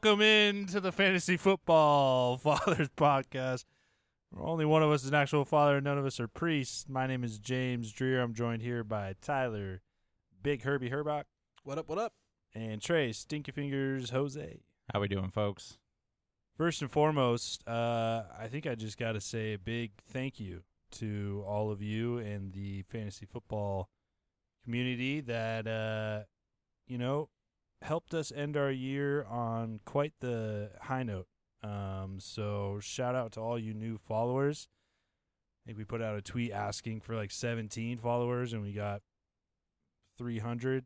welcome into the Fantasy Football Fathers Podcast. Only one of us is an actual father, and none of us are priests. My name is James Dreer. I'm joined here by Tyler, Big Herbie Herbach, What up? What up? and Trey Stinky Fingers Jose. How we doing, folks? First and foremost, uh, I think I just got to say a big thank you to all of you and the fantasy football community that uh, you know helped us end our year on quite the high note. Um, so shout out to all you new followers. I think we put out a tweet asking for like 17 followers, and we got 300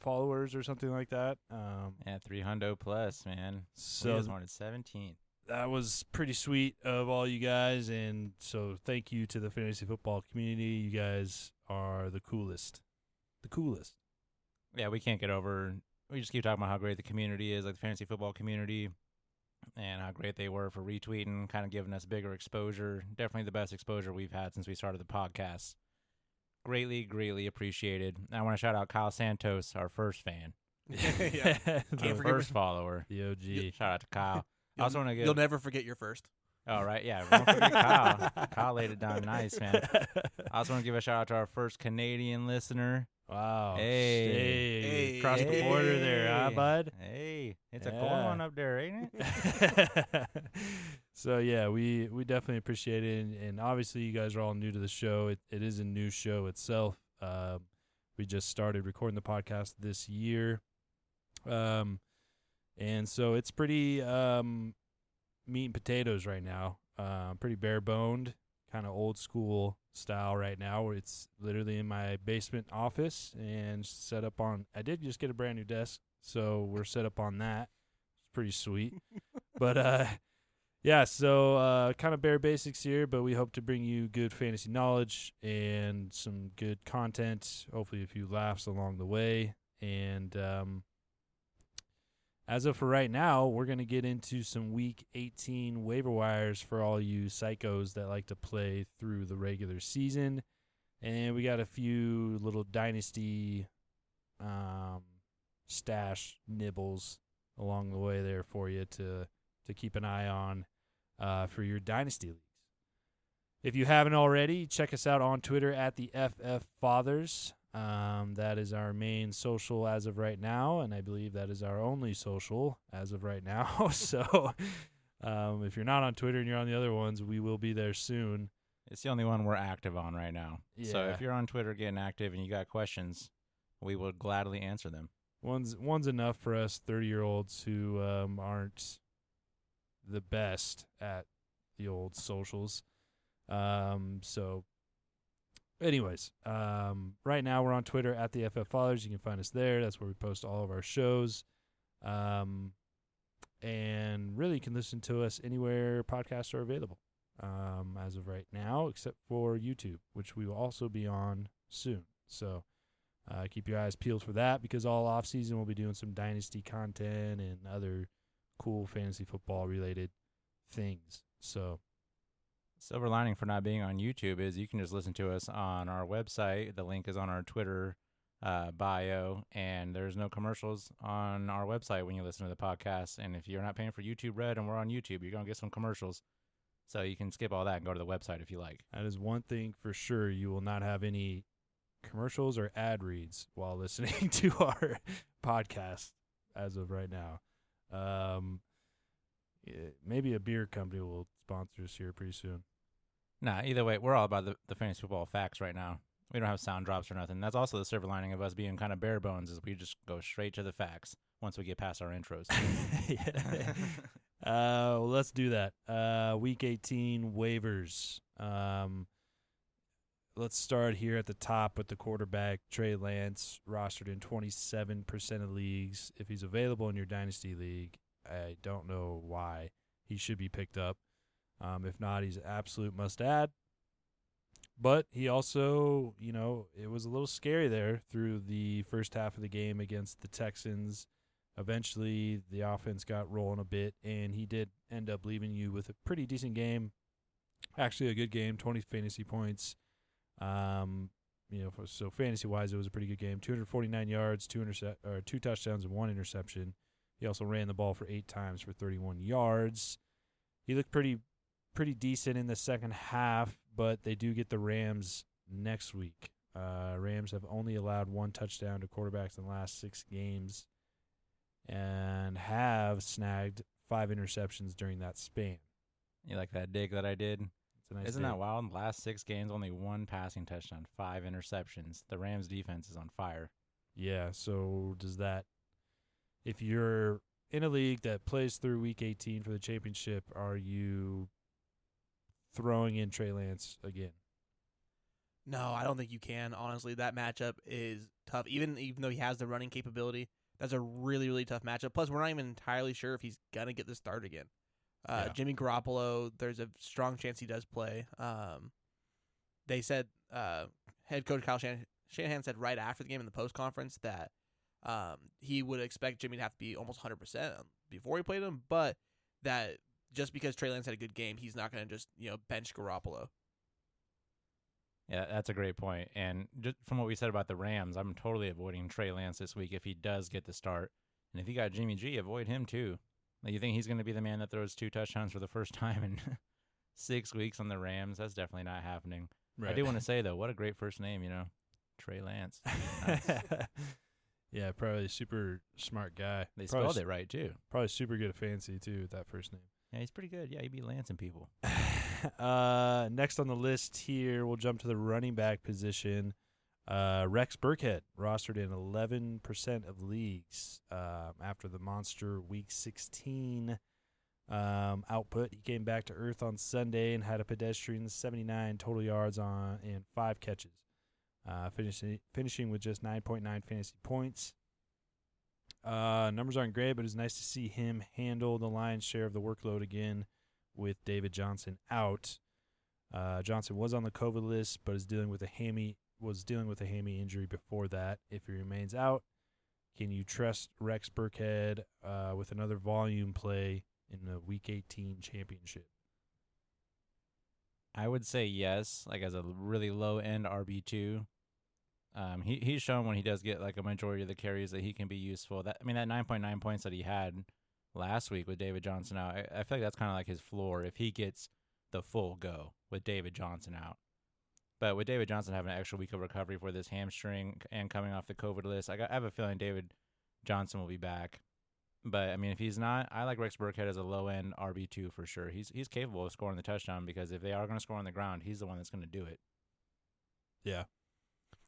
followers or something like that. Um, Yeah, three hundo plus, man. So so just wanted seventeen. that was pretty sweet of all you guys and so thank you to the fantasy football community you guys are the coolest the coolest Yeah, we can't get over. We just keep talking about how great the community is, like the fantasy football community, and how great they were for retweeting, kind of giving us bigger exposure. Definitely the best exposure we've had since we started the podcast. Greatly, greatly appreciated. And I want to shout out Kyle Santos, our first fan, yeah. our first Mr. follower. the og Shout out to Kyle. I You'll, also want to give. you'll never forget your first. Oh right, yeah. Don't forget Kyle. Kyle laid it down nice, man. I also want to give a shout out to our first Canadian listener. Wow Hey. Hey. Hey. across the border there huh bud Hey, it's a Yeah. cold one up there, ain't it? so yeah we we definitely appreciate it and, and obviously you guys are all new to the show it, it is a new show itself um we just started recording the podcast this year um and so it's pretty um meat and potatoes right now um pretty bare boned kind of old school style right now. It's literally in my basement office and set up on i did just get a brand new desk so we're set up on that. It's pretty sweet. But uh yeah so uh kind of bare basics here but we hope to bring you good fantasy knowledge and some good content hopefully a few laughs along the way. And um as of for right now we're going to get into some week 18 waiver wires for all you psychos that like to play through the regular season and we got a few little dynasty um stash nibbles along the way there for you to to keep an eye on uh, for your dynasty leagues. If you haven't already, check us out on Twitter at the FF Fathers. Um, that is our main social as of right now, and I believe that is our only social as of right now. so, um, if you're not on Twitter and you're on the other ones, we will be there soon. It's the only one we're active on right now. So if you're on Twitter getting active and you got questions, we will gladly answer them. One's one's enough for us thirty year olds who um, aren't the best at the old socials. Um, so, anyways, um, right now we're on Twitter at the FF Fathers. You can find us there. That's where we post all of our shows. Um, and really, you can listen to us anywhere podcasts are available. Um, as of right now, except for YouTube, which we will also be on soon. So. Uh, keep your eyes peeled for that because all off season we'll be doing some dynasty content and other cool fantasy football related things. So Silver lining for not being on YouTube is you can just listen to us on our website. The link is on our Twitter uh, bio, and there's no commercials on our website when you listen to the podcast. And if you're not paying for YouTube Red and we're on YouTube, you're gonna get some commercials. So you can skip all that and go to the website if you like. that is one thing for sure. You will not have any commercials or ad reads while listening to our podcast as of right now. Um, eh, maybe a beer company will sponsor us here pretty soon. Nah, either way, we're all about the, the fantasy football facts right now. We don't have sound drops or nothing. That's also the silver lining of us being kind of bare bones is we just go straight to the facts once we get past our intros. Uh, well, let's do that. Uh, week 18 waivers. Um, let's start here at the top with the quarterback Trey Lance, rostered in 27% of leagues. If he's available in your dynasty league, I don't know why he should be picked up. Um, if not, he's an absolute must add. But he also, you know, it was a little scary there through the first half of the game against the Texans. Eventually, the offense got rolling a bit, and he did end up leaving you with a pretty decent game. Actually, a good game, 20 fantasy points. Um, you know, so fantasy wise, it was a pretty good game. 249 yards, two intercept or two touchdowns, and one interception. He also ran the ball for eight times for 31 yards. He looked pretty pretty decent in the second half, but they do get the Rams next week. Uh, Rams have only allowed one touchdown to quarterbacks in the last six games and have snagged five interceptions during that span. You like that dig that I did? It's a nice Isn't day. that wild? Last six games, only one passing touchdown, five interceptions. The Rams defense is on fire. Yeah. So does that, if you're in a league that plays through week 18 for the championship, are you throwing in Trey Lance again? No, I don't think you can. Honestly, that matchup is tough. Even even though he has the running capability, that's a really really tough matchup. Plus, we're not even entirely sure if he's gonna get the start again. Uh, Yeah. Jimmy Garoppolo, there's a strong chance he does play. Um, they said uh, head coach Kyle Shan- Shanahan said right after the game in the post conference that um, he would expect Jimmy to have to be almost 100 percent before he played him, but that just because Trey Lance had a good game, he's not going to just you know bench Garoppolo. Yeah, that's a great point. And just from what we said about the Rams, I'm totally avoiding Trey Lance this week if he does get the start. And if you got Jimmy G, avoid him too. Like, you think he's going to be the man that throws two touchdowns for the first time in six weeks on the Rams? That's definitely not happening. I do want to say though, what a great first name, you know, Trey Lance. Nice. yeah, probably super smart guy. They probably, spelled it right too. Probably super good at fancy too with that first name. Yeah, he's pretty good. Yeah, he beat Lancing people. uh, next on the list here, we'll jump to the running back position. Uh, Rex Burkhead rostered in 11% of leagues um, after the monster Week 16 um, output. He came back to earth on Sunday and had a pedestrian 79 total yards on and five catches, uh, finishing finishing with just 9.9 fantasy points. Uh, numbers aren't great, but it's nice to see him handle the lion's share of the workload again with David Johnson out. Uh, Johnson was on the COVID list, but is dealing with a hammy was dealing with a hammy injury before that. If he remains out, can you trust Rex Burkhead uh, with another volume play in the Week 18 championship? I would say yes, like as a really low end RB two. Um, he he's shown when he does get like a majority of the carries that he can be useful. That I mean that nine point nine points that he had last week with David Johnson out, I, I feel like that's kind of like his floor if he gets the full go with David Johnson out. But with David Johnson having an extra week of recovery for this hamstring and coming off the COVID list, I, got, I have a feeling David Johnson will be back. But I mean, if he's not, I like Rex Burkhead as a low end RB two for sure. He's he's capable of scoring the touchdown because if they are going to score on the ground, he's the one that's going to do it. Yeah.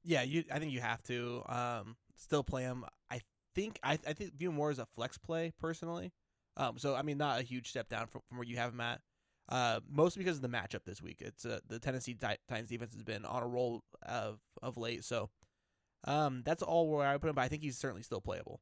Yeah, you. I think you have to um, still play him. I think I, I think view more as a flex play personally. Um, so I mean, not a huge step down from, from where you have him at. Uh, mostly because of the matchup this week. It's uh, the Tennessee Ti- Titans defense has been on a roll of of late. So um, that's all where I put him. But I think he's certainly still playable.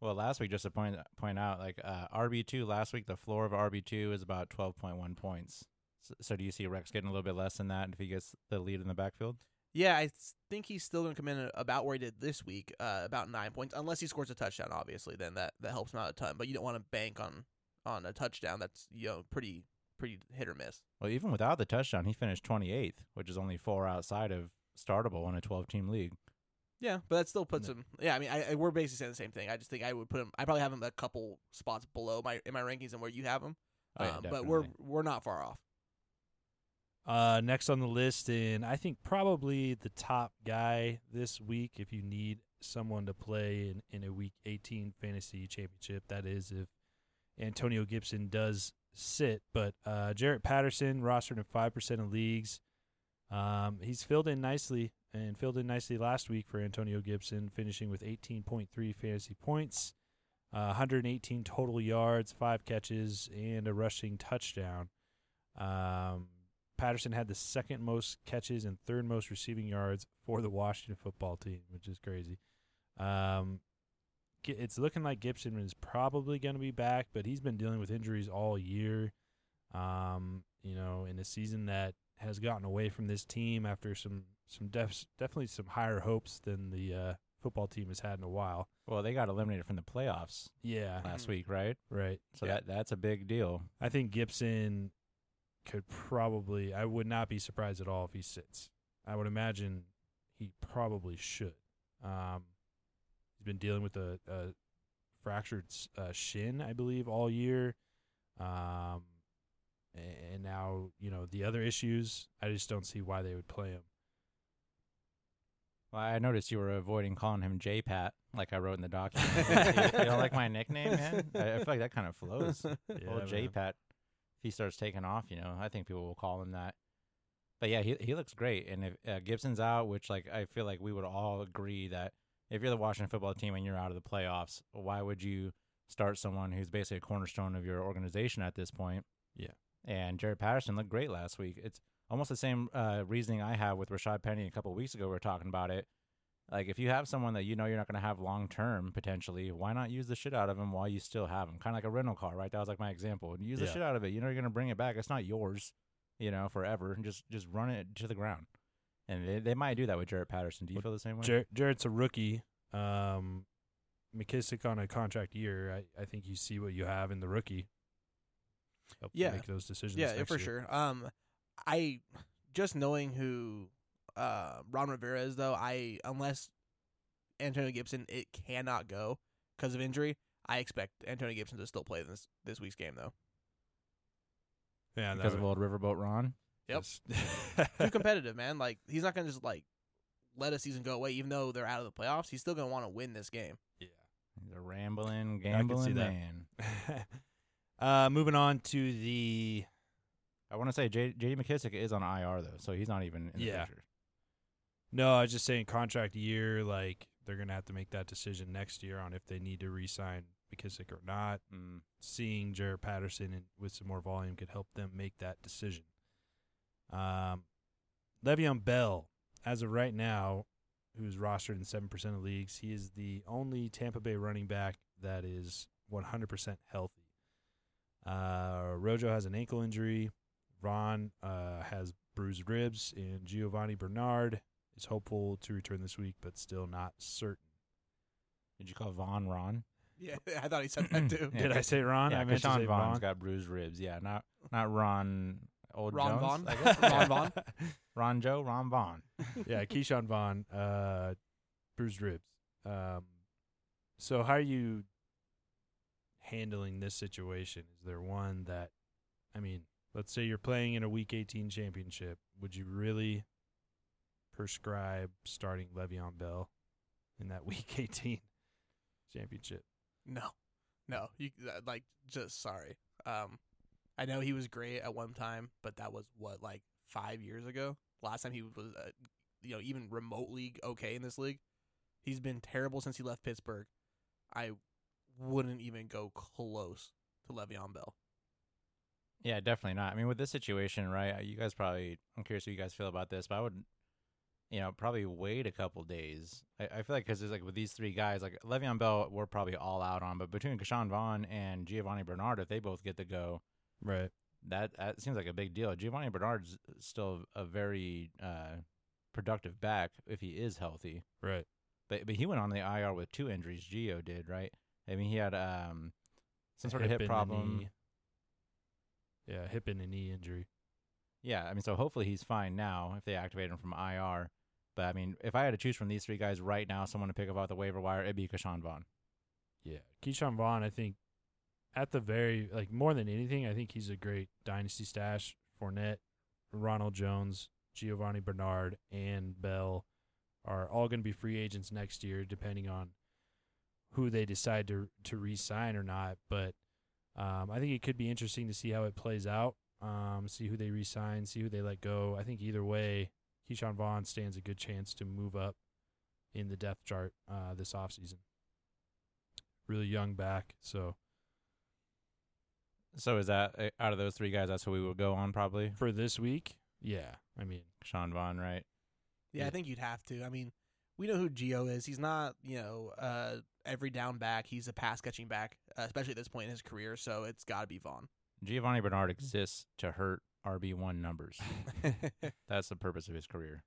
Well, last week, just to point point out, like uh, RB two last week, the floor of RB two is about twelve point one points. So, so, do you see Rex getting a little bit less than that if he gets the lead in the backfield? Yeah, I think he's still going to come in about where he did this week, uh, about nine points, unless he scores a touchdown. Obviously, then that, that helps him out a ton. But you don't want to bank on on a touchdown. That's you know pretty pretty hit or miss. Well, even without the touchdown, he finished twenty eighth, which is only four outside of startable in a twelve team league. Yeah, but that still puts him. Yeah, I mean, I, I, we're basically saying the same thing. I just think I would put him. I probably have him a couple spots below my in my rankings and where you have him. Oh, yeah, um, but we're we're not far off. Uh, next on the list, and I think probably the top guy this week, if you need someone to play in, in a Week 18 fantasy championship, that is if Antonio Gibson does sit. But uh, Jaret Patterson rostered in five percent of leagues. Um, he's filled in nicely and filled in nicely last week for Antonio Gibson, finishing with 18.3 fantasy points, uh, 118 total yards, five catches, and a rushing touchdown. Um, Patterson had the second most catches and third most receiving yards for the Washington football team, which is crazy. Um, it's looking like Gibson is probably going to be back, but he's been dealing with injuries all year. Um, you know, in a season that has gotten away from this team after some some def- definitely some higher hopes than the uh, football team has had in a while. Well, they got eliminated from the playoffs Yeah, last week, right? right. So Yeah. that that's a big deal. I think Gibson could probably. I would not be surprised at all if he sits. I would imagine he probably should. Um, he's been dealing with a, a fractured uh, shin, I believe, all year. Um, and now you know the other issues. I just don't see why they would play him. Well, I noticed you were avoiding calling him J Pat, like I wrote in the document. you, you don't like my nickname, man? I, I feel like that kind of flows. Yeah, Old J. Pat. If he starts taking off, you know, I think people will call him that. But yeah, he he looks great. And if uh, Gibson's out, which like I feel like we would all agree that if you're the Washington football team and you're out of the playoffs, why would you start someone who's basically a cornerstone of your organization at this point? Yeah. And Jaret Patterson looked great last week. It's almost the same uh, reasoning I have with Rashaad Penny a couple weeks ago. We were talking about it. Like if you have someone that you know you're not going to have long term potentially, why not use the shit out of him while you still have him? Kind of like a rental car, right? That was like my example. Use the Yeah. shit out of it. You know you're going to bring it back. It's not yours, you know, forever. And just just run it to the ground. And they, they might do that with Jaret Patterson. Do you Well, feel the same way? Jar- Jaret's a rookie. Um, McKissic on a contract year. I, I think you see what you have in the rookie. Help Yeah. make those decisions. Yeah, next for year. sure. Um, I just knowing who uh Ron Rivera is though, I unless Antonio Gibson it cannot go because of injury. I expect Antonio Gibson to still play this this week's game though. Yeah, because of old Riverboat Ron. Yep. Too competitive, man. Like he's not gonna just like let a season go away, even though they're out of the playoffs. He's still gonna want to win this game. yeah. He's a rambling, I can see gambling that. man. uh, moving on to the I want to say J- J.D. McKissic is on IR though, so he's not even in the Yeah. picture. No, I was just saying contract year. Like they're gonna have to make that decision next year on if they need to re-sign McKissic or not. Mm. Seeing Jaret Patterson and with some more volume could help them make that decision. Um, Le'Veon Bell, as of right now, who's rostered in seven percent of leagues, he is the only Tampa Bay running back that is one hundred percent healthy. Uh, Rojo has an ankle injury. Ron uh, has bruised ribs, and Giovani Bernard is hopeful to return this week, but still not certain. Did you call Von Ron? Yeah, I thought he said that too. Yeah, Did I say Ron? yeah, I meant to Deshaun say Vaughn's Vaughn. got bruised ribs. Yeah, not not Ron Old Ron Jones. Vaughn? I guess. Ron Yeah. Vaughn? Ron Joe, Ron Vaughn. yeah, Ke'Shawn Vaughn, uh, bruised ribs. Um, so how are you handling this situation? Is there one that, I mean, let's say you're playing in a Week 18 championship, would you really prescribe starting Le'Veon Bell in that Week 18 championship? No, no, you uh, like just sorry. Um, I know he was great at one time, but that was what like five years ago. Last time he was, uh, you know, even remotely okay in this league. He's been terrible since he left Pittsburgh. I wouldn't even go close to Le'Veon Bell. Yeah, definitely not. I mean, with this situation, right? You guys probably. I'm curious what you guys feel about this, but I would, you know, probably wait a couple days. I, I feel like because it's like with these three guys, like Le'Veon Bell, we're probably all out on, but between Ke'Shawn Vaughn and Giovani Bernard, if they both get to go, Right. that that seems like a big deal. Giovani Bernard's still a very uh, productive back if he is healthy, Right. but but he went on the IR with two injuries. Gio did right. I mean, he had um some sort of hip problem. Yeah, hip and a knee injury. Yeah, I mean, so hopefully he's fine now if they activate him from IR. But I mean, if I had to choose from these three guys right now, someone to pick up off the waiver wire, it'd be Ke'Shawn Vaughn. Yeah, Ke'Shawn Vaughn. I think at the very like more than anything, I think he's a great dynasty stash. Fournette, Ronald Jones, Giovani Bernard, and Bell are all going to be free agents next year, depending on who they decide to to re-sign or not. But um, I think it could be interesting to see how it plays out. Um, see who they re-sign, see who they let go. I think either way, Ke'Shawn Vaughn stands a good chance to move up in the depth chart uh, this offseason really young back. So So is that uh, out of those three guys? That's who we would go on probably. for this week, yeah, I mean, Sean Vaughn, right? Yeah, I think you'd have to. I mean, we know who Gio is. He's not, you know, uh, every down back. He's a pass catching back, uh, especially at this point in his career. So it's got to be Vaughn. Giovani Bernard exists to hurt RB one numbers. That's the purpose of his career.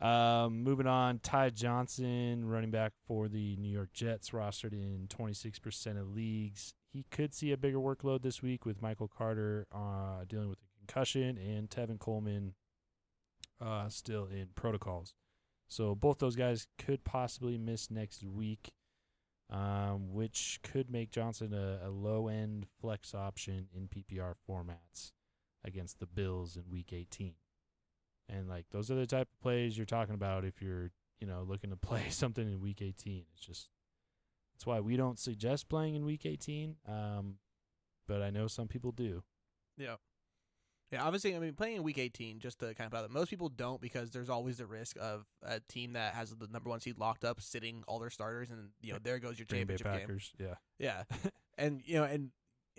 um, moving on. Ty Johnson, running back for the New York Jets, rostered in 26% of leagues. He could see a bigger workload this week with Michael Carter uh, dealing with a concussion and Tevin Coleman uh, still in protocols. So both those guys could possibly miss next week. Um, which could make Johnson a, a low end flex option in PPR formats against the Bills in Week 18. And like those are the type of plays you're talking about if you're you know looking to play something in Week 18. It's just that's why we don't suggest playing in Week 18. Um, but I know some people do. Yeah. Yeah, obviously, I mean, playing in week 18, just to kind of put it, most people don't because there's always the risk of a team that has the number one seed locked up, sitting all their starters, and you know there goes your Green Bay championship game. Yeah. Yeah, and you know, and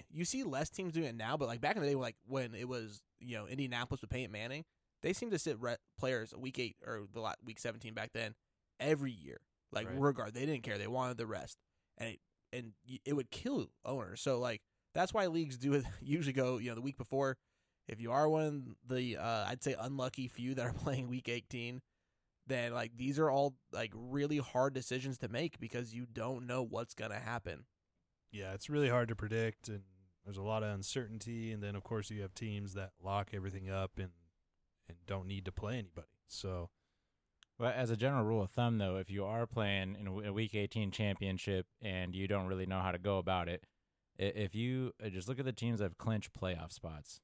you see less teams doing it now, but like back in the day, like when it was you know Indianapolis with Peyton Manning, they seemed to sit re- players week eight or the week 17 back then every year, like Right. regard they didn't care, they wanted the rest, and it, and it would kill owners. So like that's why leagues do it usually go you know the week before. If you are one of the uh, I'd say unlucky few that are playing week 18, then like these are all like really hard decisions to make because you don't know what's gonna happen. yeah, it's really hard to predict, and there's a lot of uncertainty. And then, of course, you have teams that lock everything up and and don't need to play anybody. So Well, as a general rule of thumb, though, if you are playing in a Week 18 championship and you don't really know how to go about it, if you uh, just look at the teams that have clinched playoff spots,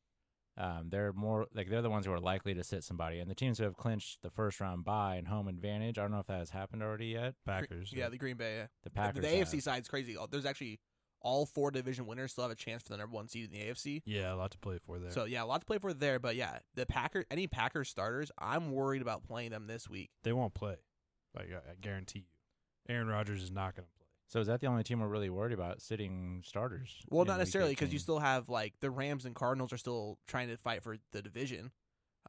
um, they're more like they're the ones who are likely to sit somebody, and the teams who have clinched the first round by and home advantage. I don't know if that has happened already yet. Packers, Yeah, the Green Bay. Yeah. The The- Packers, the, have. AFC side's crazy. There's actually all four division winners still have a chance for the number one seed in the AFC. yeah, a lot to play for there. So yeah, a lot to play for there. But yeah, the Packer, any Packers starters, I'm worried about playing them this week. they won't play. Like I, I guarantee you, Aaron Rodgers is not going to play. So is that the only team we're really worried about sitting starters? Well, not necessarily because you still have like the Rams and Cardinals are still trying to fight for the division.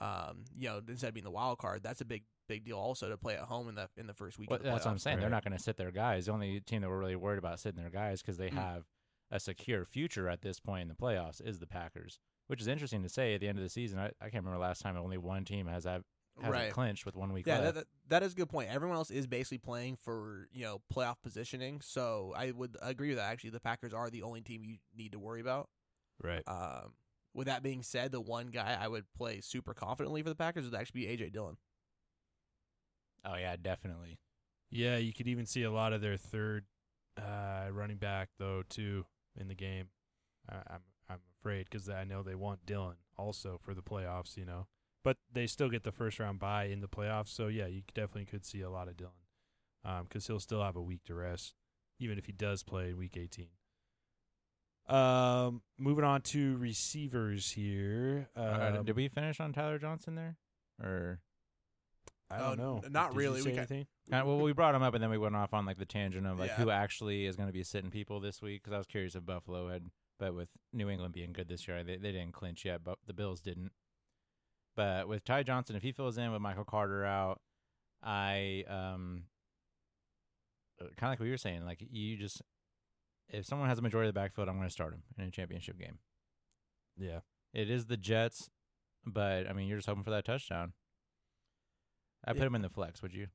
Um, you know, instead of being the wild card, that's a big big deal also to play at home in the in the first week. Well, of the that's what I'm playoffs. saying. They're not going to sit their guys. The only team that we're really worried about sitting their guys because they Mm. have a secure future at this point in the playoffs is the Packers, which is interesting to say at the end of the season. I, I can't remember last time only one team has have, hasn't Right. clinched with one week Yeah, left. that, that, that is a good point. Everyone else is basically playing for you know playoff positioning, so I would agree with that. Actually, the Packers are the only team you need to worry about. Right. Um, with that being said, the one guy I would play super confidently for the Packers would actually be AJ Dillon. oh yeah, definitely. Yeah, you could even see a lot of their third uh, running back though too in the game. I, I'm I'm afraid because I know they want Dillon also for the playoffs. You know, but they still get the first round bye in the playoffs. So yeah, you definitely could see a lot of Dillon because he'll still have a week to rest, even if he does play in week 18. Um, moving on to receivers here. Uh, Um, did we finish on Tyler Johnson there, or I Oh, don't know. not Did you really. say We ca- anything? Uh, well, we brought him up and then we went off on like the tangent of like Yeah. who actually is going to be sitting people this week because I was curious if Buffalo had, but with New England being good this year, they they didn't clinch yet, but the Bills didn't. But with Ty Johnson, if he fills in with Michael Carter out, I um, kind of like what you were saying, like you just if someone has a majority of the backfield, I'm going to start him in a championship game. Yeah. It is the Jets, but I mean you're just hoping for that touchdown. I put Yeah. him in the flex. Would you?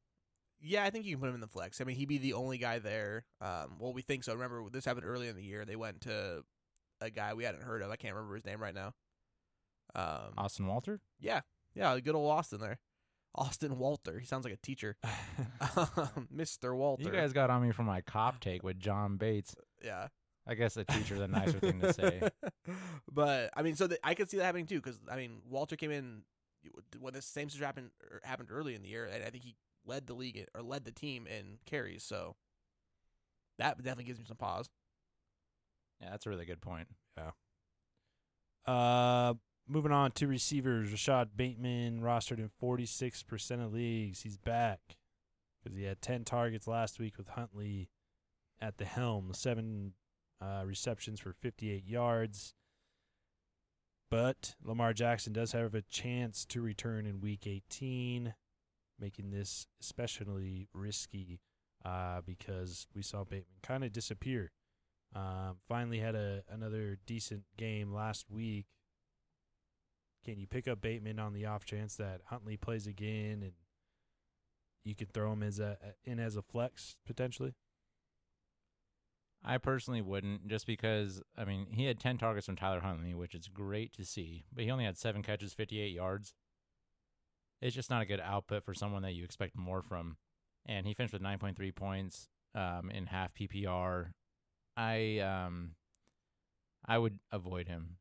Yeah, I think you can put him in the flex. I mean, he'd be the only guy there. Um, well, we think so. Remember, this happened early in the year. They went to a guy we hadn't heard of. I can't remember his name right now. Um, Austin Walter. yeah, yeah, good old Austin there. Austin Walter. He sounds like a teacher. Mr. Walter. You guys got on me for my cop take with John Bates. yeah. I guess a teacher the nicer thing to say. but I mean, so the, I could see that happening too, because I mean, Walter came in when the same situation happened er, happened early in the year, and I think he led the league or led the team in carries. So that definitely gives me some pause. Yeah, that's a really good point. Yeah. Uh, moving on to receivers, Rashod Bateman rostered in 46% of leagues. He's back because he had 10 targets last week with Huntley at the helm, seven uh, receptions for 58 yards. But Lamar Jackson does have a chance to return in Week 18, making this especially risky uh, because we saw Bateman kind of disappear. Um, finally had a another decent game last week. Can you pick up Bateman on the off chance that Huntley plays again and you could throw him as a in as a flex potentially? I personally wouldn't, just because I mean he had ten targets from Tyler Huntley, which is great to see, but he only had seven catches, fifty-eight yards. It's just not a good output for someone that you expect more from. And he finished with nine point three points, um, in half PPR. I um, I would avoid him.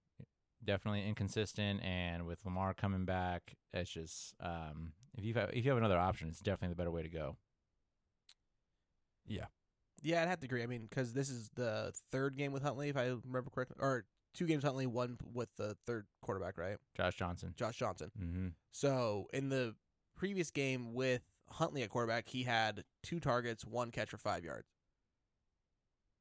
Definitely inconsistent, and with Lamar coming back, it's just um, if you have if you have another option, it's definitely the better way to go. Yeah. Yeah, I'd have to agree. I mean, because this is the third game with Huntley, if I remember correctly, or two games Huntley, one with the third quarterback, right? Josh Johnson. Josh Johnson. Mm-hmm. So in the previous game with Huntley at quarterback, he had two targets, one catch for five yards.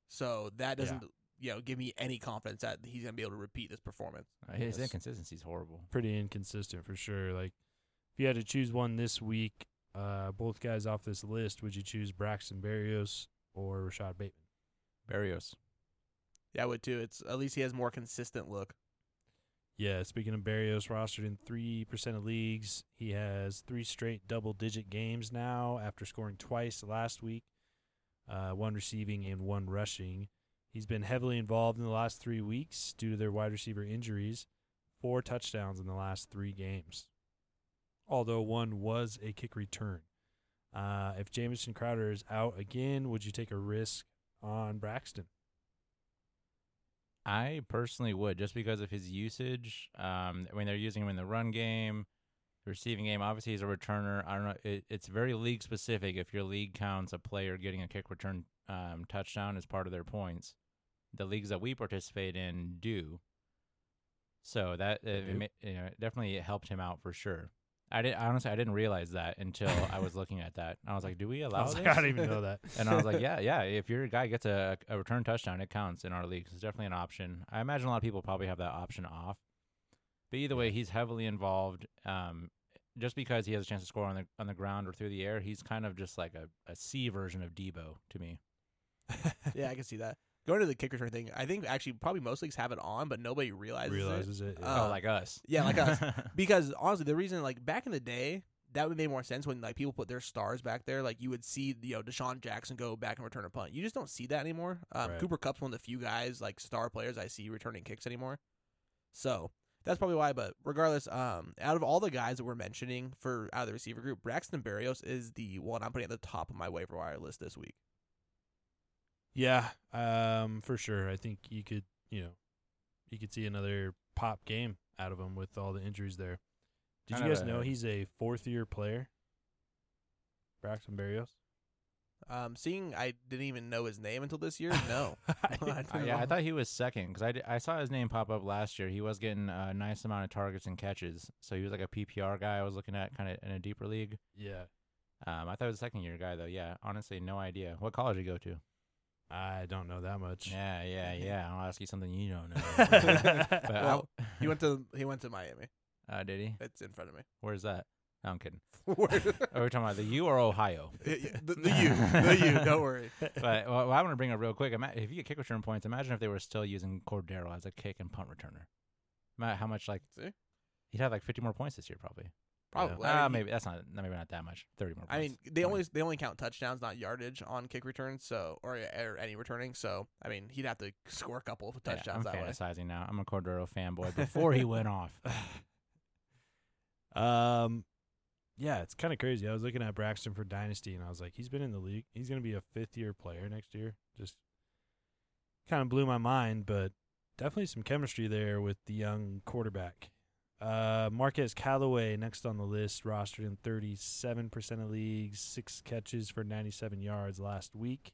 So that doesn't, you know, give me any confidence that he's gonna be able to repeat this performance. His Yes. inconsistency is horrible. Pretty inconsistent for sure. Like, if you had to choose one this week, uh, both guys off this list, would you choose Braxton Berrios or Rashod Bateman? Berrios. Yeah, I would too. It's at least he has more consistent look. Yeah, speaking of Berrios, rostered in 3% of leagues. He has three straight double digit games now after scoring twice last week, uh, one receiving and one rushing. He's been heavily involved in the last three weeks due to their wide receiver injuries, four touchdowns in the last three games, although one was a kick return. Uh, if Jamison Crowder is out again, would you take a risk on Braxton? I personally would just because of his usage. Um, when they're using him in the run game, the receiving game, obviously he's a returner. I don't know. It, it's very league specific. If your league counts a player getting a kick return um, touchdown as part of their points, the leagues that we participate in do. So that it, you know, it definitely helped him out for sure. I did honestly I didn't realize that until I was looking at that. I was like, do we allow I was this? like, I don't even know that. And I was like, yeah, yeah. If your guy gets a, a return touchdown, it counts in our leagues. It's definitely an option. I imagine a lot of people probably have that option off. But either way, he's heavily involved. Um, just because he has a chance to score on the on the ground or through the air, he's kind of just like a, a C version of Deebo to me. yeah, I can see that. Going to the kick return thing, I think actually probably most leagues have it on, but nobody realizes, it. Realizes it. yeah. Uh, oh, like us. yeah, like us. Because honestly, the reason like back in the day, that would make more sense when like people put their stars back there. Like you would see, you know, DeSean Jackson go back and return a punt. You just don't see that anymore. Um, Right. Cooper Kupp's one of the few guys like star players I see returning kicks anymore. So that's probably why. But regardless, um, out of all the guys that we're mentioning for out of the receiver group, Braxton Berrios is the one I'm putting at the top of my waiver wire list this week. Yeah, um, for sure. I think you could, you know, you could see another pop game out of him with all the injuries there. Did Kind you guys a- know he's a fourth year player? Braxton Berrios. Um, seeing I didn't even know his name until this year. No, I Uh, didn't yeah, I thought he was second because I, I saw his name pop up last year. He was getting a nice amount of targets and catches, so he was like a PPR guy. I was looking at kind of in a deeper league. Yeah, Um, I thought he was a second year guy though. Yeah, honestly, no idea. What college did he go to? I don't know that much. Yeah, yeah, yeah. I'll ask you something you don't know. but Well, he went to he went to Miami. I, uh, did he? It's in front of me. Where's that? No, I'm kidding. Where- Are we talking about the U or Ohio? Yeah, yeah, the, the U, the U. Don't worry. but well, I want to bring up real quick. Ima- if you get kick return points, imagine if they were still using Cordero as a kick and punt returner. Ma- How much like See? he'd have like 50 more points this year probably. Probably. I mean, maybe that's not maybe not that much. 30 more. Points. I mean, they 20. only they only count touchdowns, not yardage, on kick returns. So, or, or any returning. So, I mean, he'd have to score a couple of Yeah, touchdowns I'm that way. fantasizing now. I'm a Cordero fanboy before he went off. Um, yeah, it's kind of crazy. I was looking at Braxton for Dynasty, and I was like, he's been in the league. He's going to be a fifth year player next year. Just kind of blew my mind, but definitely some chemistry there with the young quarterback. Uh, Marquez Callaway next on the list, rostered in 37% of leagues, six catches for 97 yards last week,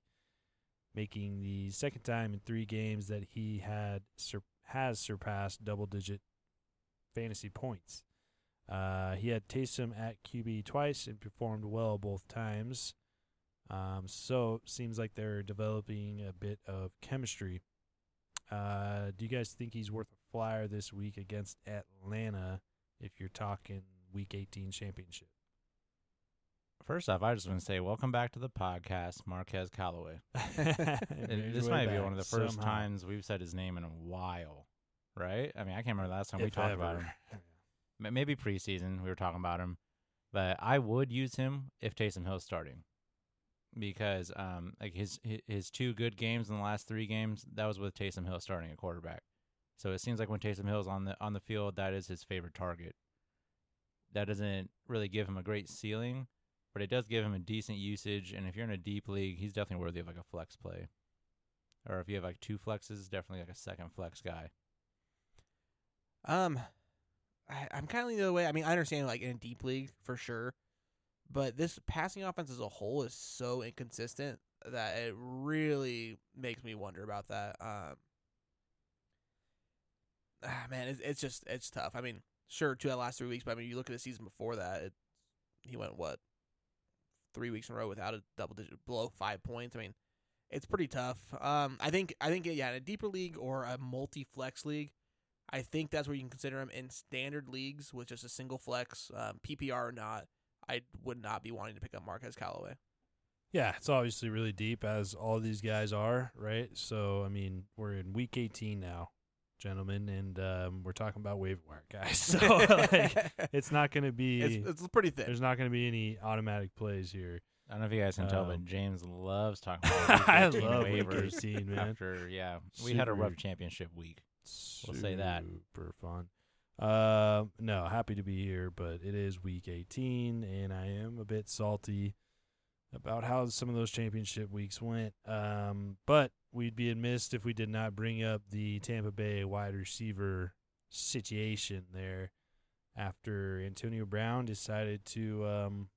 making the second time in three games that he had sur- has surpassed double digit fantasy points. Uh, he had Taysom at QB twice and performed well both times. Um, so seems like they're developing a bit of chemistry. Uh, do you guys think he's worth a flyer this week against Atlanta? If you're talking Week 18 championship, First off, I just want to say welcome back to the podcast, Marquez Callaway. Made And his this might be one of the first somehow. times we've said his name in a while, right? I mean, I can't remember the last time we If talked about him. Maybe preseason we were talking about him, but I would use him if Taysom Hill's starting because um like his his two good games in the last three games that was with Taysom Hill starting at quarterback. So it seems like when Taysom Hill's on the on the field, that is his favorite target. That doesn't really give him a great ceiling, but it does give him a decent usage. And if you're in a deep league, he's definitely worthy of like a flex play. Or if you have like two flexes, definitely like a second flex guy. Um, I, I'm kind of leaning the other way. I mean, I understand like in a deep league for sure, but this passing offense as a whole is so inconsistent that it really makes me wonder about that. Um, ah, man, it's, it's just it's tough. I mean, sure, two out of the last three weeks, but I mean, you look at the season before that, it, he went what three weeks in a row without a double digit below five points. I mean, it's pretty tough. Um, I think I think yeah, in a deeper league or a multi flex league, I think that's where you can consider him in standard leagues with just a single flex, um, PPR or not. I would not be wanting to pick up Marquez Callaway. Yeah, it's obviously really deep as all these guys are, right? So I mean, we're in week 18 now, gentlemen, and um, we're talking about waiver wire guys. So like, it's not going to be. it's, it's pretty thin. there's not going to be any automatic plays here. I don't know if you guys can tell, Um, but James loves talking about week I love week waivers 18, man. After yeah, we had a rough championship week. We'll say that. Super fun. Um, no, happy to be here, but it is week 18, and I am a bit salty about how some of those championship weeks went. Um, but we'd be amiss if we did not bring up the Tampa Bay wide receiver situation there after Antonio Brown decided to um,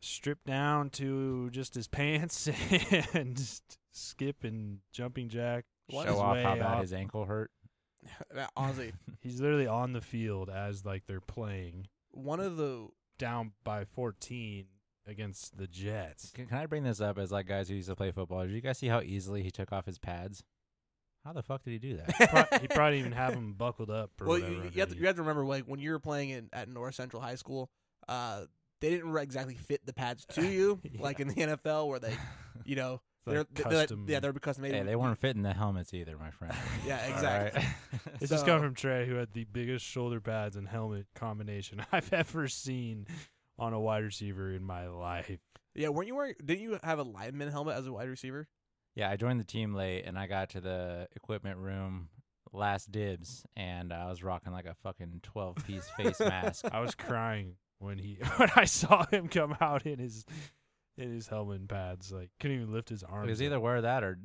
strip down to just his pants and just skip and jumping jack. What Show off how bad off. his ankle hurt. Honestly, He's literally on the field as like they're playing one of the down by 14 against the Jets. Can, can I bring this up as like guys who used to play football? Did you guys see how easily he took off his pads? How the fuck did he do that? Pro- he probably even have them buckled up or well, whatever. you, you, have to, you have to remember like when you were playing in, at North Central High School, uh, they didn't exactly fit the pads to you like in the NFL where they, you know, It's they're, like they're like- custom- yeah they're custom made. hey, they weren't fitting the helmets either, my friend. Yeah, exactly. right. This is So- coming from Trey, who had the biggest shoulder pads and helmet combination I've ever seen on a wide receiver in my life. Yeah, weren't you wearing? Didn't you have a lineman helmet as a wide receiver? Yeah, I joined the team late and I got to the equipment room last dibs and I was rocking like a fucking 12 piece face mask. I was crying when he when I saw him come out in his in his helmet and pads. Like couldn't even lift his arms. It was up. either wear that or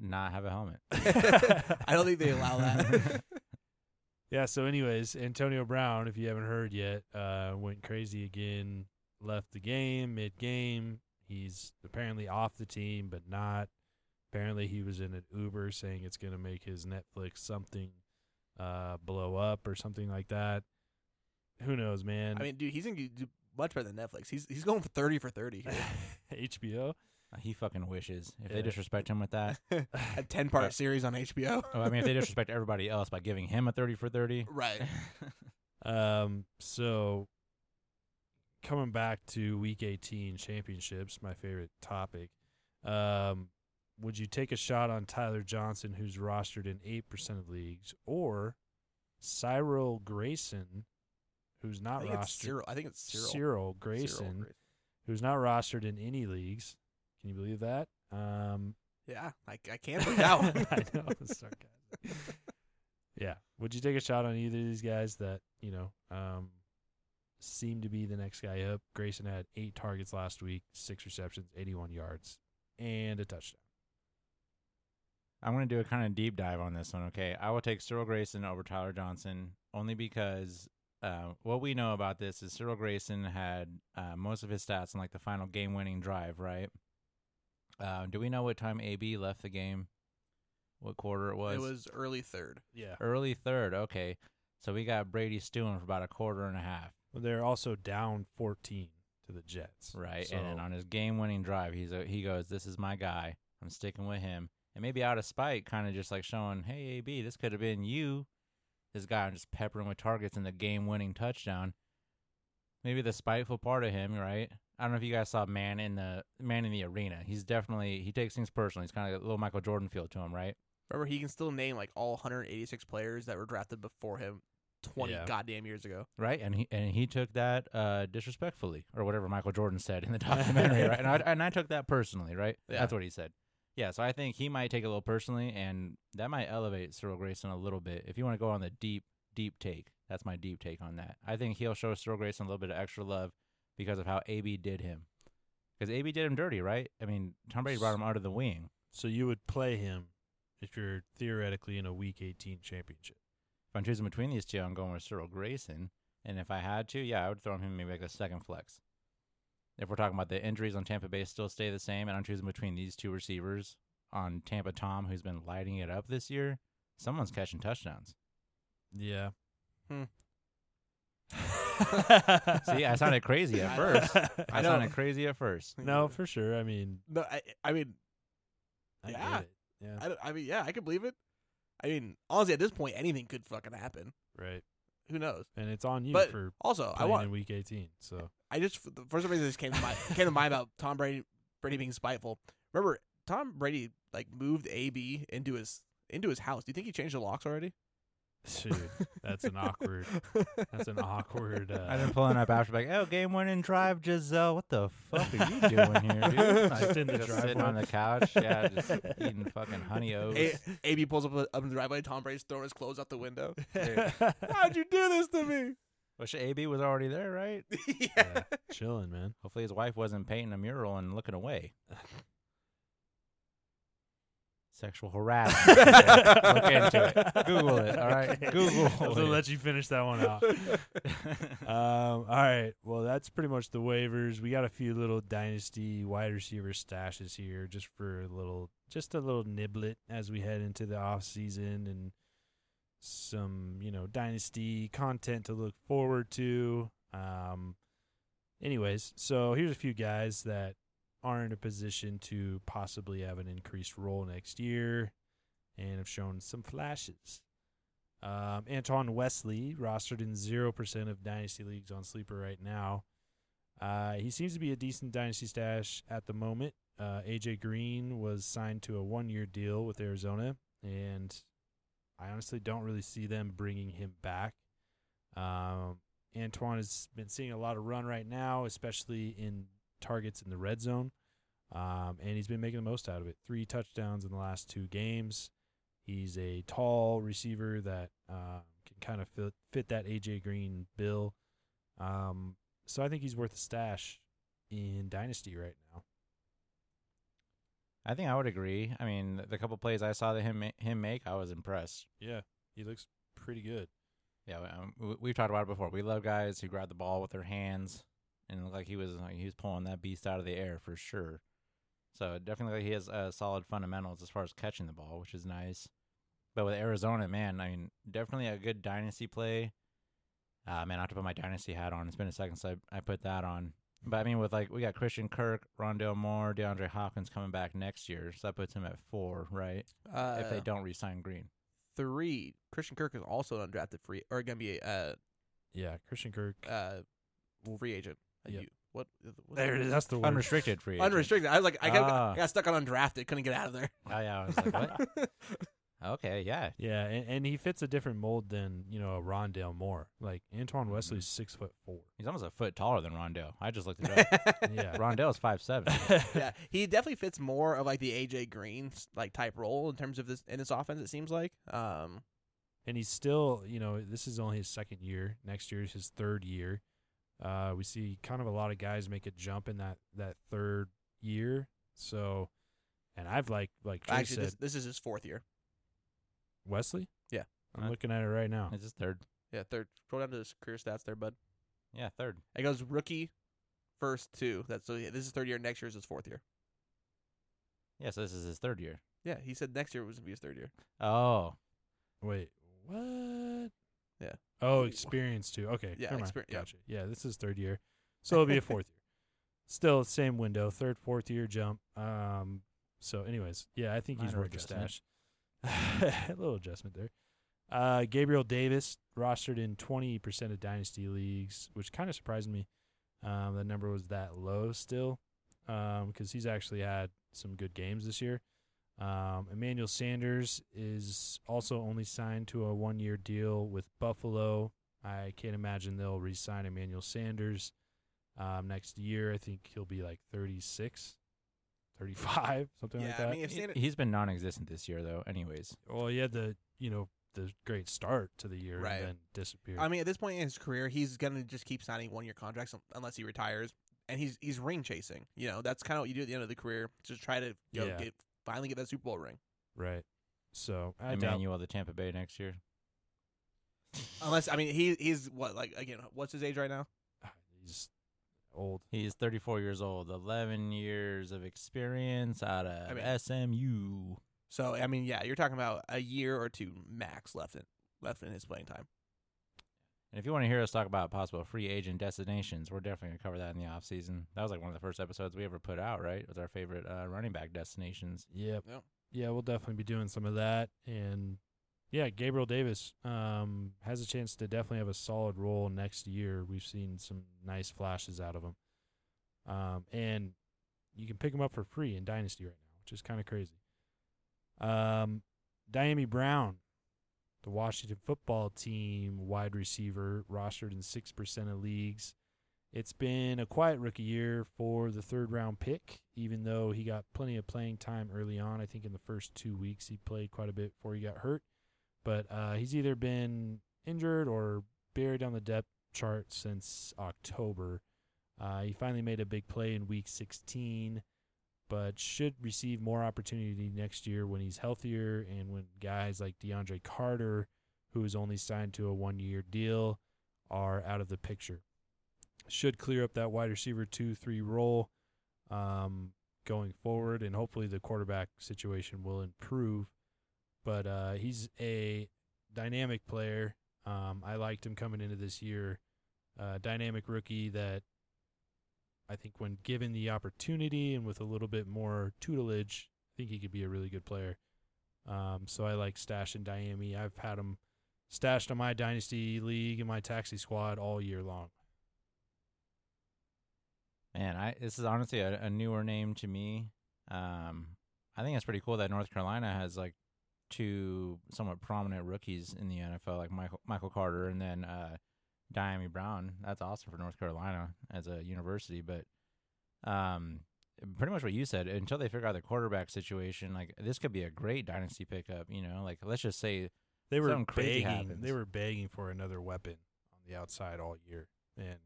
not have a helmet. I don't think they allow that. Yeah, so anyways, Antonio Brown, if you haven't heard yet, uh, went crazy again, left the game mid game. He's apparently off the team, but not. Apparently he was in an Uber saying it's gonna make his Netflix something uh blow up or something like that. Who knows, man? I mean, dude, he's gonna do much better than Netflix. He's he's going for thirty for thirty here. HBO. He fucking wishes. If Yeah. they disrespect him with that. a ten part series on HBO. Oh, I mean, if they disrespect everybody else by giving him a 30 for 30. Right. Um, so coming back to week 18 championships, my favorite topic. Um, would you take a shot on Tyler Johnson, who's rostered in 8% of leagues, or Cyril Grayson, who's not think it's rostered? Cyril. I think it's Cyril. Cyril Cyril Grayson, Grayson. who's not rostered in any leagues. Can you believe that? Um, Yeah, I, I can't put that one. I know, it's sarcasm. yeah. Would you take a shot on either of these guys that, you know, um, seem to be the next guy up? Grayson had eight targets last week, six receptions, 81 yards, and a touchdown. I'm going to do a kind of deep dive on this one, okay? I will take Cyril Grayson over Tyler Johnson only because uh, what we know about this is Cyril Grayson had uh, most of his stats in like the final game winning drive, right? Uh, do we know what time AB left the game? What quarter it was? It was early third. Yeah. early third. Okay. So we got Brady stewing for about a quarter and a half, Well, they're also down 14 to the Jets. right? So, and then on his game winning drive, he's a, he goes, "This is my guy. I'm sticking with him." And maybe out of spite, kind of just like showing, "Hey, AB, this could have been you." This guy, I'm just peppering with targets in the game winning touchdown. Maybe the spiteful part of him, right? I don't know if you guys saw Man in the Man in the Arena. He's definitely he takes things personally. He's kind of a little Michael Jordan feel to him, right? Remember, he can still name like all 186 players that were drafted before him 20 Yeah. goddamn years ago. right? And he and he took that uh, disrespectfully, or whatever Michael Jordan said in the documentary, right? And I and I took that personally, right? Yeah. That's what he said. Yeah, so I think he might take it a little personally, and that might elevate Cyril Grayson a little bit. If you want to go on the deep, deep take, that's my deep take on that. I think he'll show Cyril Grayson a little bit of extra love because of how AB did him. Because AB did him dirty, right? I mean, Tom Brady brought him out of the wing. So you would play him if you're theoretically in a Week 18 championship. If I'm choosing between these two, I'm going with Cyril Grayson. And if I had to, yeah, I would throw him maybe like a second flex. If we're talking about the injuries on Tampa Bay still stay the same, and I'm choosing between these two receivers on Tampa Tom, who's been lighting it up this year, someone's catching touchdowns. Yeah. Hmm. See, I sounded crazy at first. I know. sounded crazy at first. no, for sure. I mean, No, I, I mean, I Yeah. Yeah. I, I mean, yeah, I can believe it. I mean, honestly, at this point, anything could fucking happen. Right. Who knows? And it's on you But for Also, I want. in Week 18. So I just the first reason this came to mind came to mind about Tom Brady Brady being spiteful. Remember, Tom Brady like moved AB into his into his house. Do you think he changed the locks already? Dude, that's an awkward. That's an awkward. Uh, I've been pulling up after like, oh, game winning drive, Gisele. What the fuck are you doing here, dude? Just in the just sitting on the couch, yeah, just eating fucking honey oats. A- AB pulls up up in the driveway. Tom Brady's throwing his clothes out the window. Dude. How'd you do this to me? Wish AB was already there, right? yeah, chilling, man. Hopefully his wife wasn't painting a mural and looking away. Sexual harassment. Look into it. Google it. All right. Google gonna it. let you finish that one out. Um, all right. Well, that's pretty much the waivers. We got a few little dynasty wide receiver stashes here, just for a little, just a little niblet as we head into the off season and some, you know, dynasty content to look forward to. Um, anyways, so here's a few guys that are in a position to possibly have an increased role next year and have shown some flashes. Um, Antoine Wesley, rostered in 0% of Dynasty leagues on Sleeper right now. Uh, he seems to be a decent Dynasty stash at the moment. Uh, AJ Green was signed to a one year deal with Arizona, and I honestly don't really see them bringing him back. Um, Antoine has been seeing a lot of run right now, especially in targets in the red zone. Um, and he's been making the most out of it. Three touchdowns in the last two games. He's a tall receiver that uh, can kind of fit, fit that AJ Green bill. Um, so I think he's worth a stash in Dynasty right now. I think I would agree. I mean, the couple plays I saw that him him make, I was impressed. Yeah, he looks pretty good. Yeah, um, we've talked about it before. We love guys who grab the ball with their hands, and it looked like he was like he was pulling that beast out of the air for sure. So definitely he has uh, solid fundamentals as far as catching the ball, which is nice. But with Arizona, man, I mean, definitely a good dynasty play. Uh, man, I have to put my dynasty hat on. It's been a second since I, I put that on. But I mean, with like we got Christian Kirk, Rondale Moore, DeAndre Hopkins coming back next year, so that puts him at four, right? Uh, if they don't re-sign Green. three, Christian Kirk is also an undrafted free or gonna be a uh, Yeah, Christian Kirk. uh, free agent. A Yep. you- what? what- there it is. That's the word. Unrestricted free agent. Unrestricted. I was like, I got, Ah. I got stuck on undrafted. Couldn't get out of there. Oh yeah, I was like, what? okay, yeah. Yeah, and, and he fits a different mold than you know a Rondale Moore. Like Antoine Wesley's six foot four. He's almost a foot taller than Rondale. I just looked it up. Yeah, Rondale's five seven. yeah, he definitely fits more of like the AJ Green like type role in terms of this in this offense. It seems like. Um, and he's still, you know, this is only his second year. Next year is his third year. Uh, we see kind of a lot of guys make a jump in that that third year. So, and I've like like Trey actually, said, this, this is his fourth year. Wesley. Yeah. I'm Uh, looking at it right now. It's his third. Yeah, third. Scroll down to his career stats there, bud. Yeah, third. It goes rookie, first two. That's so. Yeah, this is third year. Next year is his fourth year. Yeah, so this is his third year. Yeah, he said next year was gonna be his third year. Oh, Wait, what? Yeah. Oh, experience too. Okay. Yeah, never mind. exper- yeah. Gotcha. Yeah, this is third year, so it'll be a fourth year. Still same window, third, fourth year jump. Um. So, anyways, yeah, I think he's worth a stash. a little adjustment there. Uh, Gabriel Davis rostered in twenty percent of dynasty leagues, which kind of surprised me. Um, the number was that low still, um, because he's actually had some good games this year. Um, Emmanuel Sanders is also only signed to a one year deal with Buffalo. I can't imagine they'll re sign Emmanuel Sanders um, next year. I think he'll be like 36, 35, something Yeah, like I that. mean, if He- Sanders, he's been non-existent this year, though. Anyways, well, he had the, you know, the great start to the year Right. and then disappear. I mean, at this point in his career, he's gonna just keep signing one year contracts unless he retires, and he's he's ring chasing. You know, that's kind of what you do at the end of the career. Just try to go Yeah. get finally get that Super Bowl ring. right. So I doubt Emmanuel, the Tampa Bay next year. Unless I mean, he he's what like again, what's his age right now? he's old. He's 34 years old, 11 years of experience out of I mean- SMU. So I mean, yeah, you're talking about a year or two max left in left in his playing time. And if you want to hear us talk about possible free agent destinations, we're definitely going to cover that in the off season. That was like one of the first episodes we ever put out, right? It was our favorite uh, running back destinations. Yep. Yep. Yeah, we'll definitely be doing some of that. And yeah, Gabriel Davis um, has a chance to definitely have a solid role next year. We've seen some nice flashes out of him. Um, and you can pick him up for free in Dynasty right now, which is kind of crazy. Um, Dyami Brown, the Washington football team wide receiver, rostered in 6% of leagues. It's been a quiet rookie year for the third round pick, even though he got plenty of playing time early on. I think in the first two weeks he played quite a bit before he got hurt. But uh, he's either been injured or buried on the depth chart since October. Uh, he finally made a big play in week 16, but should receive more opportunity next year when he's healthier and when guys like DeAndre Carter, who is only signed to a one year deal, are out of the picture should clear up that wide receiver two three role um, going forward, and hopefully the quarterback situation will improve. But uh, he's a dynamic player. Um, I liked him coming into this year. Uh, dynamic rookie that think, when given the opportunity and with a little bit more tutelage, I think he could be a really good player. Um, so I like Stash and Dyami. I've had him stashed on my dynasty league and my taxi squad all year long. Man, I this is honestly a, a newer name to me. Um, I think it's pretty cool that North Carolina has like two somewhat prominent rookies in the NFL, like Michael Michael Carter and then uh, Dyami Brown. That's awesome for North Carolina as a university. But um, pretty much what you said. Until they figure out the quarterback situation, like this could be a great dynasty pickup. You know, like let's just say They were crazy begging. happens. They were begging for another weapon on the outside all year, and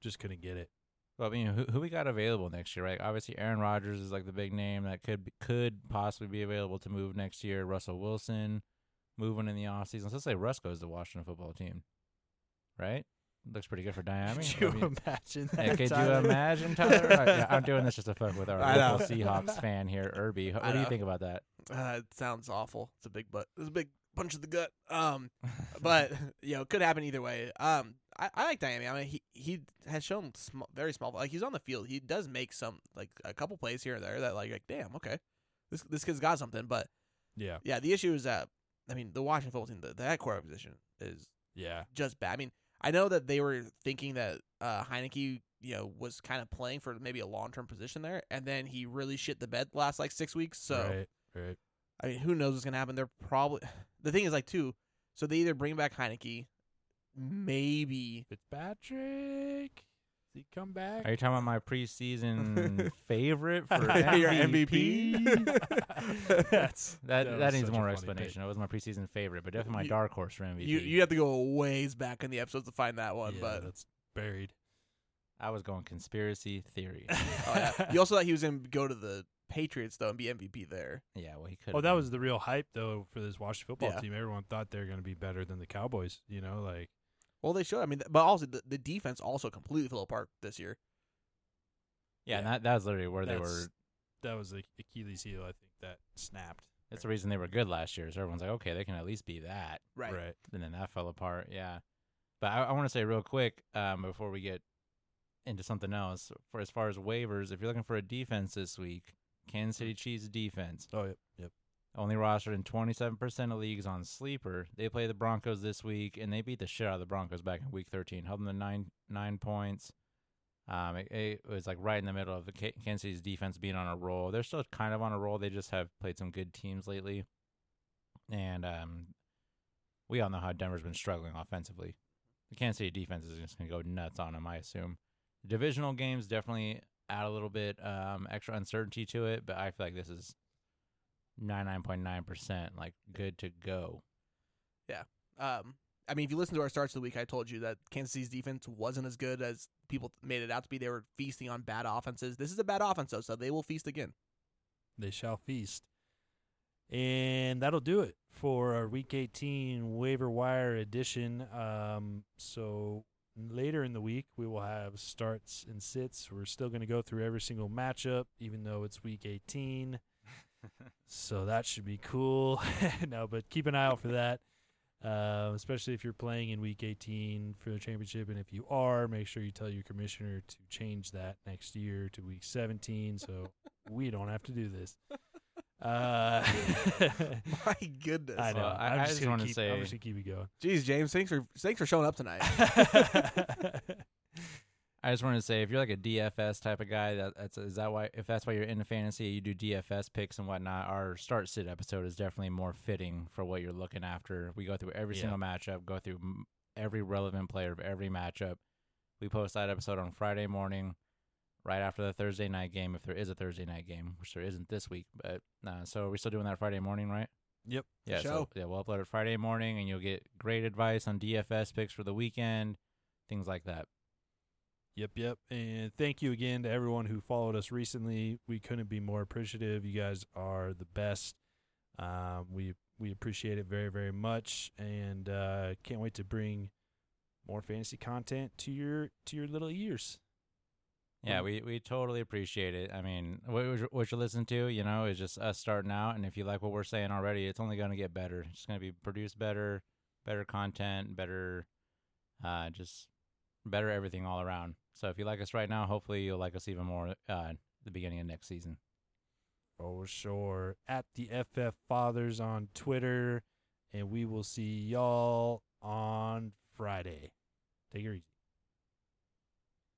just couldn't get it. Well, I mean, who, who we got available next year, right? Obviously, Aaron Rodgers is like the big name that could be, could possibly be available to move next year. Russell Wilson moving in the offseason. Let's say Russ goes to the Washington football team, right? Looks pretty good for Dyami. Could you I mean, imagine that? could you imagine, Tyler? Yeah, I'm doing this just to fuck with our I know. local Seahawks fan here, Irby. What I do you know. think about that? Uh, it sounds awful. It's a big butt. It's a big punch in the gut. Um, but you know, it could happen either way. Um, I, I like Dyami. I mean, he he has shown sm- very small. Like he's on the field. He does make some like a couple plays here and there that like, like damn, okay, this this kid's got something. But Yeah, yeah, the issue is that I mean, the Washington football team, the, the head quarterback position is yeah, just bad. I mean, I know that they were thinking that uh, Heinicke, you know, was kind of playing for maybe a long term position there, and then he really shit the bed the last like six weeks. So right, right. I mean, who knows what's gonna happen? They're probably the thing is like too. So they either bring back Heinicke, maybe Fitzpatrick, he come back? Are you talking about my preseason favorite for Your MVP? That's That that that, needs more funny explanation. It was my preseason favorite, but definitely my You- dark horse for MVP. you you have to go ways back in the episodes to find that one. yeah, but that's buried. I was going conspiracy theory. oh yeah, you also thought he was gonna go to the Patriots though and be MVP there. yeah, well, he could. Oh, that was the real hype though for this Washington football Yeah. team. Everyone thought they were going to be better than the Cowboys. You know, like Well, they should. I mean, but also the, the defense also completely fell apart this year. yeah, and that that was literally where they that's- were. that was the Achilles heel. I think that snapped. That's the reason they were good last year. So everyone's like, okay, they can at least be that. Right. right. And then that fell apart. Yeah, but I, I want to say real quick um, before we get into something else. For as far as waivers, if you're looking for a defense this week, Kansas City Chiefs defense Oh yep, yep. Only rostered in 27% of leagues on sleeper. They play the Broncos this week, and they beat the shit out of the Broncos back in Week 13, held them to nine nine points. Um, it, it was like right in the middle of the Ka- Kansas City's defense being on a roll. They're still kind of on a roll. They just have played some good teams lately, and um, we all know how Denver's been struggling offensively. The Kansas City defense is just gonna go nuts on them, I assume. Divisional games definitely add a little bit um, extra uncertainty to it, but I feel like this is 99.9% like good to go. Yeah. Um, I mean, if you listen to our starts of the week, I told you that Kansas City's defense wasn't as good as people made it out to be. They were feasting on bad offenses. This is a bad offense, though, so they will feast again. They shall feast. And that'll do it for our Week 18 waiver wire edition. Um, so later in the week, we will have starts and sits. We're still going to go through every single matchup, even though it's Week 18. So that should be cool. no, but keep an eye out for that. Uh, especially if you're playing in week 18 for the championship. And if you are, make sure you tell your commissioner to change that next year to week 17 so we don't have to do this. Uh, My goodness. I know. Well, I- I'm I just just gonna wanna say- I'm just gonna keep it going. Jeez, James, thanks for thanks for showing up tonight. I just wanted to say, if you're like a DFS type of guy, that, that's is that why? If that's why you're into fantasy, you do DFS picks and whatnot. Our start sit episode is definitely more fitting for what you're looking after. We go through every Yeah. single matchup, go through every relevant player of every matchup. We post that episode on Friday morning, right after the Thursday night game, if there is a Thursday night game, which there isn't this week. But uh, so we're still doing that Friday morning, right? Yep. Yeah, so yeah, we'll upload it Friday morning, and you'll get great advice on DFS picks for the weekend, things like that. Yep, yep. And thank you again to everyone who followed us recently. We couldn't be more appreciative. You guys are the best. Um, we we appreciate it very, very much, and uh, can't wait to bring more fantasy content to your to your little ears. Yeah, we, we totally appreciate it. I mean, what, what you listen to, you know, is just us starting out. And if you like what we're saying already, it's only going to get better. It's going to be produced better, better content, better, uh, just better everything all around. So if you like us right now, hopefully you'll like us even more uh, the beginning of next season. For sure. At the FF Fathers on Twitter, and we will see y'all on Friday. Take it easy.